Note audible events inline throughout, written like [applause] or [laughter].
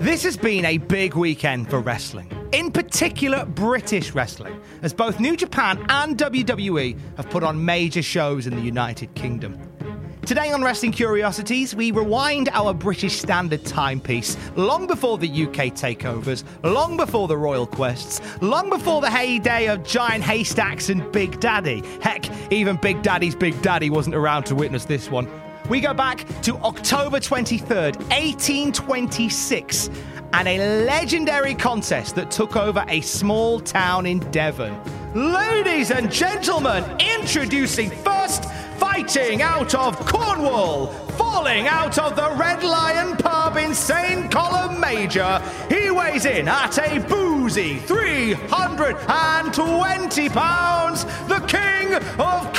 This has been a big weekend for wrestling, in particular British wrestling, as both New Japan and WWE have put on major shows in the United Kingdom. Today on Wrestling Curiosities, we rewind our British Standard timepiece long before the UK takeovers, long before the Royal Quests, long before the heyday of giant haystacks and Big Daddy. Heck, even Big Daddy's Big Daddy wasn't around to witness this one. We go back to October 23rd, 1826, and a legendary contest that took over a small town in Devon. Ladies and gentlemen, introducing first, fighting out of Cornwall, falling out of the Red Lion pub in St. Columb Major. He weighs in at a boozy 320 pounds, the king of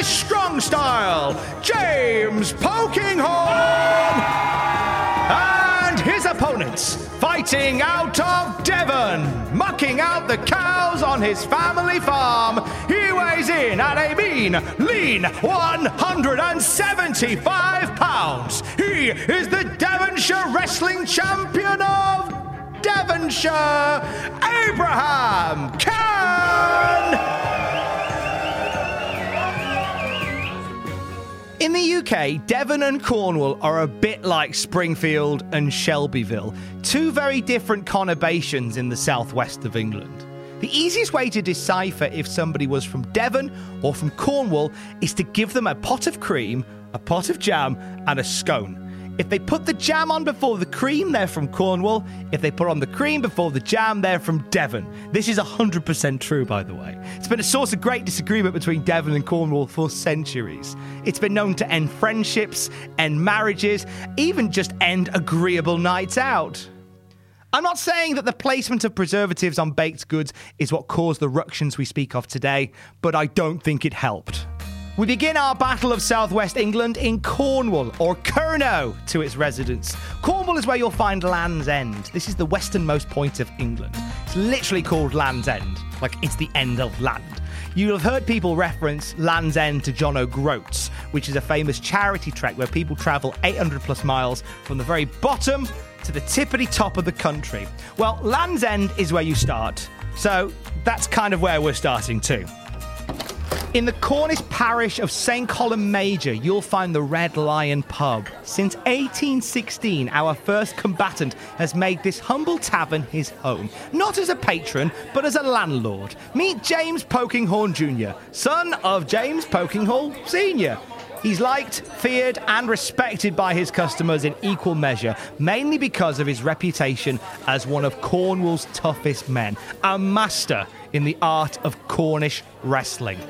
Cornish strong style, James Polkinghorne! And his opponents, fighting out of Devon, mucking out the cows on his family farm. He weighs in at a mean, lean 175 pounds. He is the Devonshire Wrestling Champion of Devonshire, Abraham Cann! In the UK, Devon and Cornwall are a bit like Springfield and Shelbyville, two very different conurbations in the southwest of England. The easiest way to decipher if somebody was from Devon or from Cornwall is to give them a pot of cream, a pot of jam, and a scone. If they put the jam on before the cream, they're from Cornwall. If they put on the cream before the jam, they're from Devon. This is 100% true, by the way. It's been a source of great disagreement between Devon and Cornwall for centuries. It's been known to end friendships, end marriages, even just end agreeable nights out. I'm not saying that the placement of preservatives on baked goods is what caused the ructions we speak of today, but I don't think it helped. We begin our Battle of Southwest England in Cornwall, or Kernow to its residents. Cornwall is where you'll find Land's End. This is the westernmost point of England. It's literally called Land's End, like it's the end of land. You'll have heard people reference Land's End to John O'Groats, which is a famous charity trek where people travel 800 plus miles from the very bottom to the tippity top of the country. Well, Land's End is where you start, so that's kind of where we're starting too. In the Cornish parish of St. Columb Major, you'll find the Red Lion pub. Since 1816, our first combatant has made this humble tavern his home. Not as a patron, but as a landlord. Meet James Polkinghorne Jr., son of James Polkinghorne Sr. He's liked, feared, and respected by his customers in equal measure, mainly because of his reputation as one of Cornwall's toughest men, a master in the art of Cornish wrestling.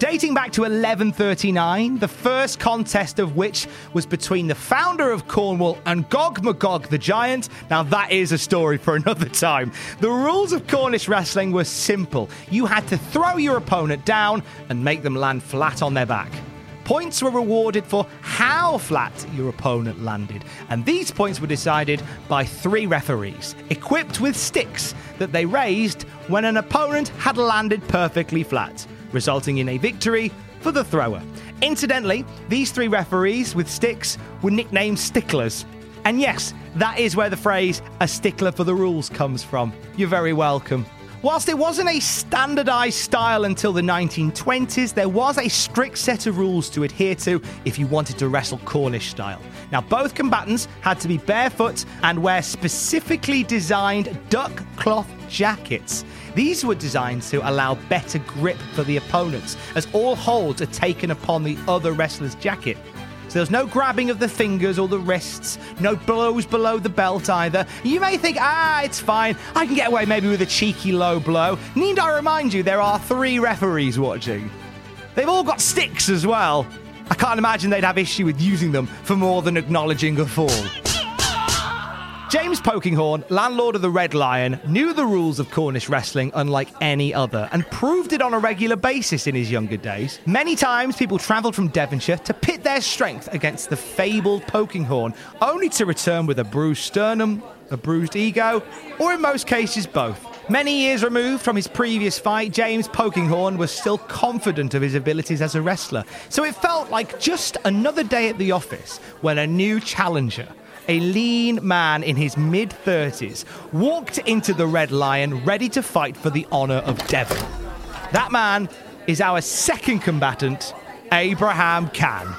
Dating back to 1139, the first contest of which was between the founder of Cornwall and Gog Magog the Giant. Now, that is a story for [laughs] another time. The rules of Cornish wrestling were simple you had to throw your opponent down and make them land flat on their back. Points were rewarded for how flat your opponent landed, and these points were decided by three referees, equipped with sticks that they raised when an opponent had landed perfectly flat, resulting in a victory for the thrower. Incidentally, these three referees with sticks were nicknamed sticklers. And yes, that is where the phrase a stickler for the rules comes from. You're very welcome. Whilst it wasn't a standardised style until the 1920s, there was a strict set of rules to adhere to if you wanted to wrestle Cornish style. Now, both combatants had to be barefoot and wear specifically designed duck cloth jackets. These were designed to allow better grip for the opponents, as all holds are taken upon the other wrestler's jacket. So there's no grabbing of the fingers or the wrists, no blows below the belt either. You may think, ah, it's fine. I can get away maybe with a cheeky low blow. Need I remind you, there are three referees watching. They've all got sticks as well. I can't imagine they'd have issue with using them for more than acknowledging a fall. James Polkinghorne, landlord of the Red Lion, knew the rules of Cornish wrestling unlike any other and proved it on a regular basis in his younger days. Many times people travelled from Devonshire to pit their strength against the fabled Polkinghorne, only to return with a bruised sternum, a bruised ego, or in most cases both. Many years removed from his previous fight, James Polkinghorne was still confident of his abilities as a wrestler. So it felt like just another day at the office when a new challenger a lean man in his mid 30s, walked into the Red Lion ready to fight for the honour of Devon. That man is our second combatant, Abraham Cann.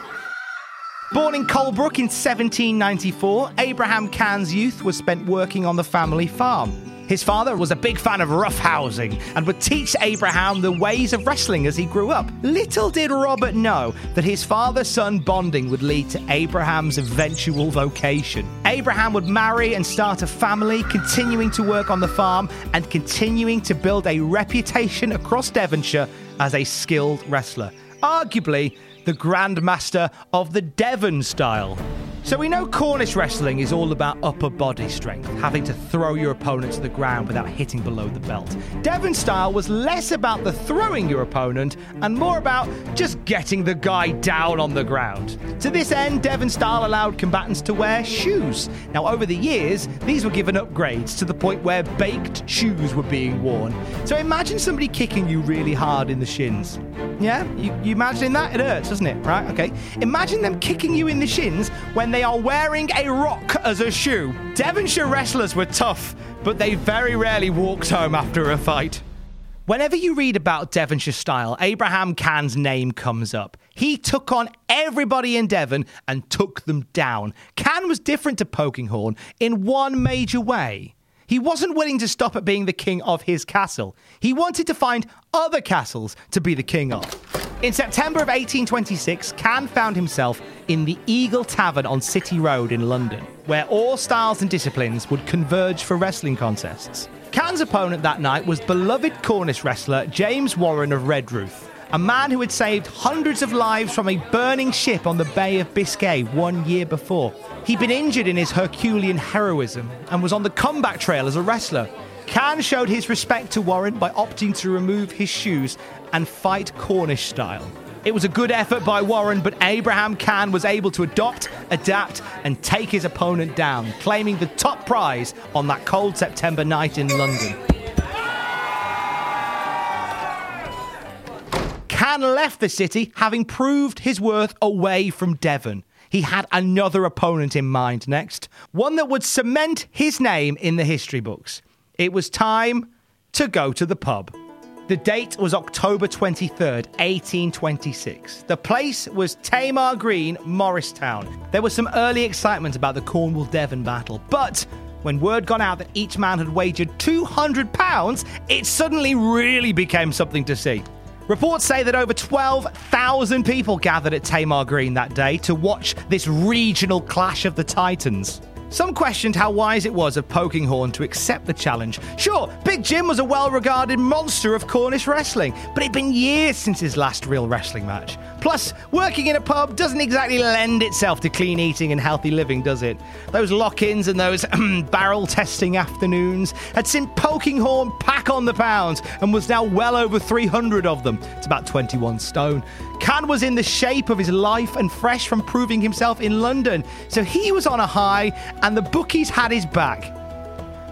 Born in Colebrooke in 1794, Abraham Cann's youth was spent working on the family farm. His father was a big fan of roughhousing and would teach Abraham the ways of wrestling as he grew up. Little did Robert know that his father son bonding would lead to Abraham's eventual vocation. Abraham would marry and start a family, continuing to work on the farm and continuing to build a reputation across Devonshire as a skilled wrestler. Arguably, the Grandmaster of the Devon style. So we know Cornish wrestling is all about upper body strength, having to throw your opponent to the ground without hitting below the belt. Devon style was less about the throwing your opponent and more about just getting the guy down on the ground. To this end, Devon style allowed combatants to wear shoes. Now, over the years, these were given upgrades to the point where baked shoes were being worn. So imagine somebody kicking you really hard in the shins. Yeah? You, you imagining that? It hurts, doesn't it? Right? Okay. Imagine them kicking you in the shins when they are wearing a rock as a shoe. Devonshire wrestlers were tough, but they very rarely walked home after a fight. Whenever you read about Devonshire style, Abraham Cann's name comes up. He took on everybody in Devon and took them down. Cann was different to Polkinghorne in one major way. He wasn't willing to stop at being the king of his castle. He wanted to find other castles to be the king of. In September of 1826, Cann found himself in the Eagle Tavern on City Road in London, where all styles and disciplines would converge for wrestling contests. Cann's opponent that night was beloved Cornish wrestler James Warren of Redruth, a man who had saved hundreds of lives from a burning ship on the Bay of Biscay one year before. He'd been injured in his Herculean heroism and was on the comeback trail as a wrestler. Cann showed his respect to Warren by opting to remove his shoes and fight Cornish style. It was a good effort by Warren, but Abraham Cann was able to adopt, adapt, and take his opponent down, claiming the top prize on that cold September night in London. Cann left the city having proved his worth away from Devon. He had another opponent in mind next, one that would cement his name in the history books. It was time to go to the pub. The date was October 23rd, 1826. The place was Tamar Green, Morice Town. There was some early excitement about the Cornwall Devon battle, but when word got out that each man had wagered £200, it suddenly really became something to see. Reports say that over 12,000 people gathered at Tamar Green that day to watch this regional clash of the Titans. Some questioned how wise it was of Polkinghorne to accept the challenge. Sure, Big Jim was a well regarded monster of Cornish wrestling, but it'd been years since his last real wrestling match. Plus, working in a pub doesn't exactly lend itself to clean eating and healthy living, does it? Those lock ins and those [clears throat] barrel testing afternoons had seen Polkinghorne pack on the pounds and was now well over 300 of them. It's about 21 stone. Cann was in the shape of his life and fresh from proving himself in London, so he was on a high and the bookies had his back.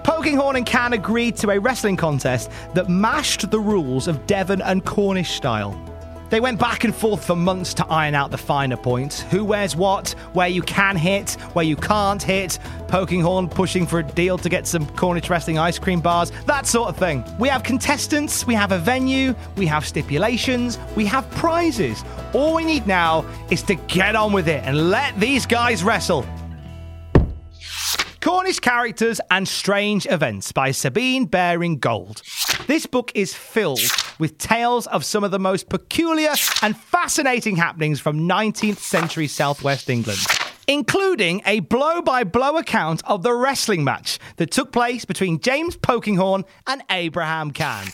Polkinghorne and Cann agreed to a wrestling contest that mashed the rules of Devon and Cornish style. They went back and forth for months to iron out the finer points who wears what, where you can hit, where you can't hit, Polkinghorne pushing for a deal to get some Cornish wrestling ice cream bars, that sort of thing. We have contestants, we have a venue, we have stipulations, we have prizes. All we need now is to get on with it and let these guys wrestle. Cornish Characters and Strange Events by Sabine Baring Gould. This book is filled with tales of some of the most peculiar and fascinating happenings from 19th century southwest England, including a blow by blow account of the wrestling match that took place between James Polkinghorne and Abraham Cann.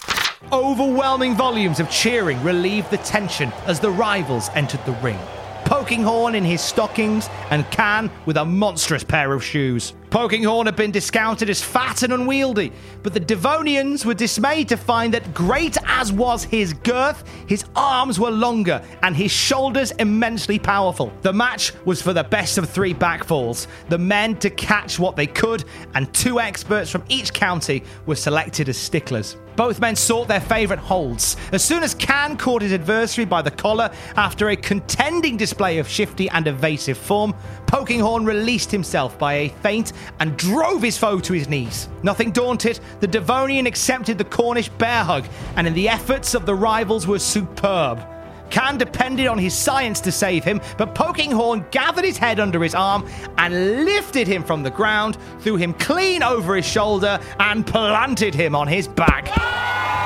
Overwhelming volumes of cheering relieved the tension as the rivals entered the ring. Polkinghorne in his stockings, and Cann with a monstrous pair of shoes. Polkinghorne had been discounted as fat and unwieldy, but the Devonians were dismayed to find that great as was his girth, his arms were longer and his shoulders immensely powerful. The match was for the best of three backfalls, the men to catch what they could, and two experts from each county were selected as sticklers. Both men sought their favourite holds. As soon as Cann caught his adversary by the collar after a contending display of shifty and evasive form, Polkinghorne released himself by a feint and drove his foe to his knees. Nothing daunted, the Devonian accepted the Cornish bear hug, and in the efforts of the rivals were superb. Cann depended on his science to save him, but Polkinghorne gathered his head under his arm and lifted him from the ground, threw him clean over his shoulder, and planted him on his back.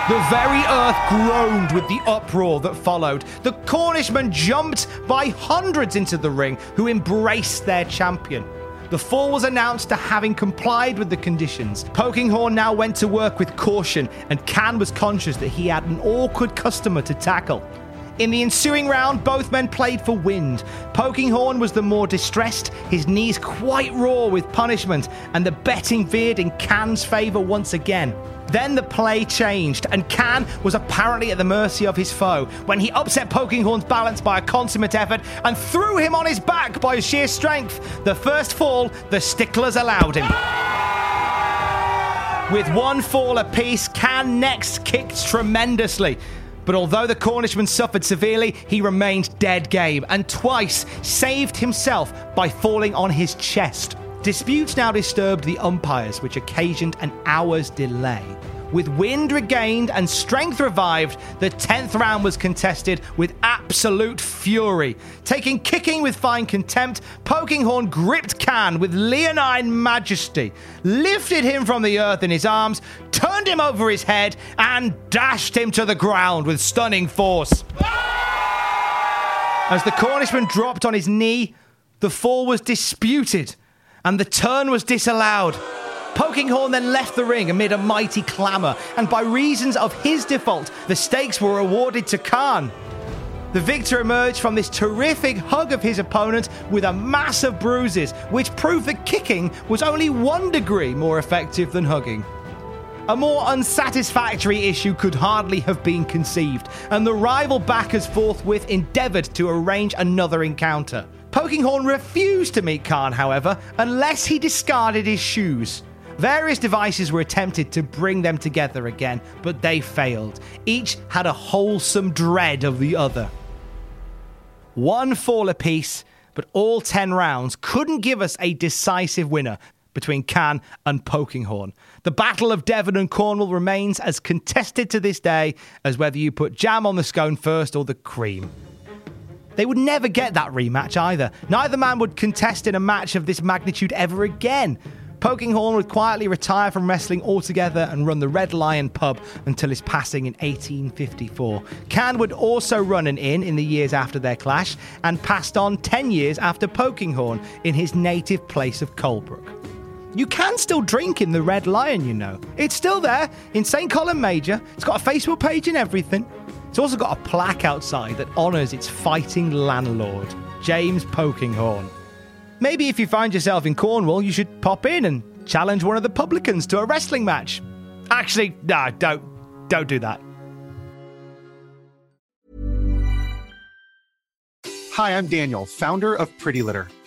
The very earth groaned with the uproar that followed. The Cornishmen jumped by hundreds into the ring, who embraced their champion. The fall was announced to having complied with the conditions. Polkinghorne now went to work with caution, and Cann was conscious that he had an awkward customer to tackle. In the ensuing round, both men played for wind. Polkinghorne was the more distressed, his knees quite raw with punishment, and the betting veered in Cann's favour once again. Then the play changed, and Cann was apparently at the mercy of his foe when he upset Polkinghorne's balance by a consummate effort and threw him on his back by sheer strength. The first fall, the sticklers allowed him. With one fall apiece, Cann next kicked tremendously. But although the Cornishman suffered severely, he remained dead game and twice saved himself by falling on his chest. Disputes now disturbed the umpires, which occasioned an hour's delay. With wind regained and strength revived, the 10th round was contested with absolute fury. Taking kicking with fine contempt, Polkinghorne gripped Cann with leonine majesty, lifted him from the earth in his arms, turned him over his head, and dashed him to the ground with stunning force. As the Cornishman dropped on his knee, the fall was disputed and the turn was disallowed. Polkinghorne then left the ring amid a mighty clamour, and by reasons of his default, the stakes were awarded to Cann. The victor emerged from this terrific hug of his opponent with a mass of bruises, which proved that kicking was only one degree more effective than hugging. A more unsatisfactory issue could hardly have been conceived, and the rival backers forthwith endeavoured to arrange another encounter. Polkinghorne refused to meet Cann, however, unless he discarded his shoes. Various devices were attempted to bring them together again, but they failed. Each had a wholesome dread of the other. One fall apiece, but all 10 rounds couldn't give us a decisive winner between Cann and Polkinghorne. The Battle of Devon and Cornwall remains as contested to this day as whether you put jam on the scone first or the cream. They would never get that rematch either. Neither man would contest in a match of this magnitude ever again. Polkinghorne would quietly retire from wrestling altogether and run the Red Lion pub until his passing in 1854. Cann would also run an inn in the years after their clash and passed on 10 years after Polkinghorne in his native place of Colebrooke. You can still drink in the Red Lion, you know. It's still there in St. Columb Major. It's got a Facebook page and everything. It's also got a plaque outside that honours its fighting landlord, James Polkinghorne. Maybe if you find yourself in Cornwall, you should pop in and challenge one of the publicans to a wrestling match. Actually, no, don't, don't do that. Hi, I'm Daniel, founder of Pretty Litter.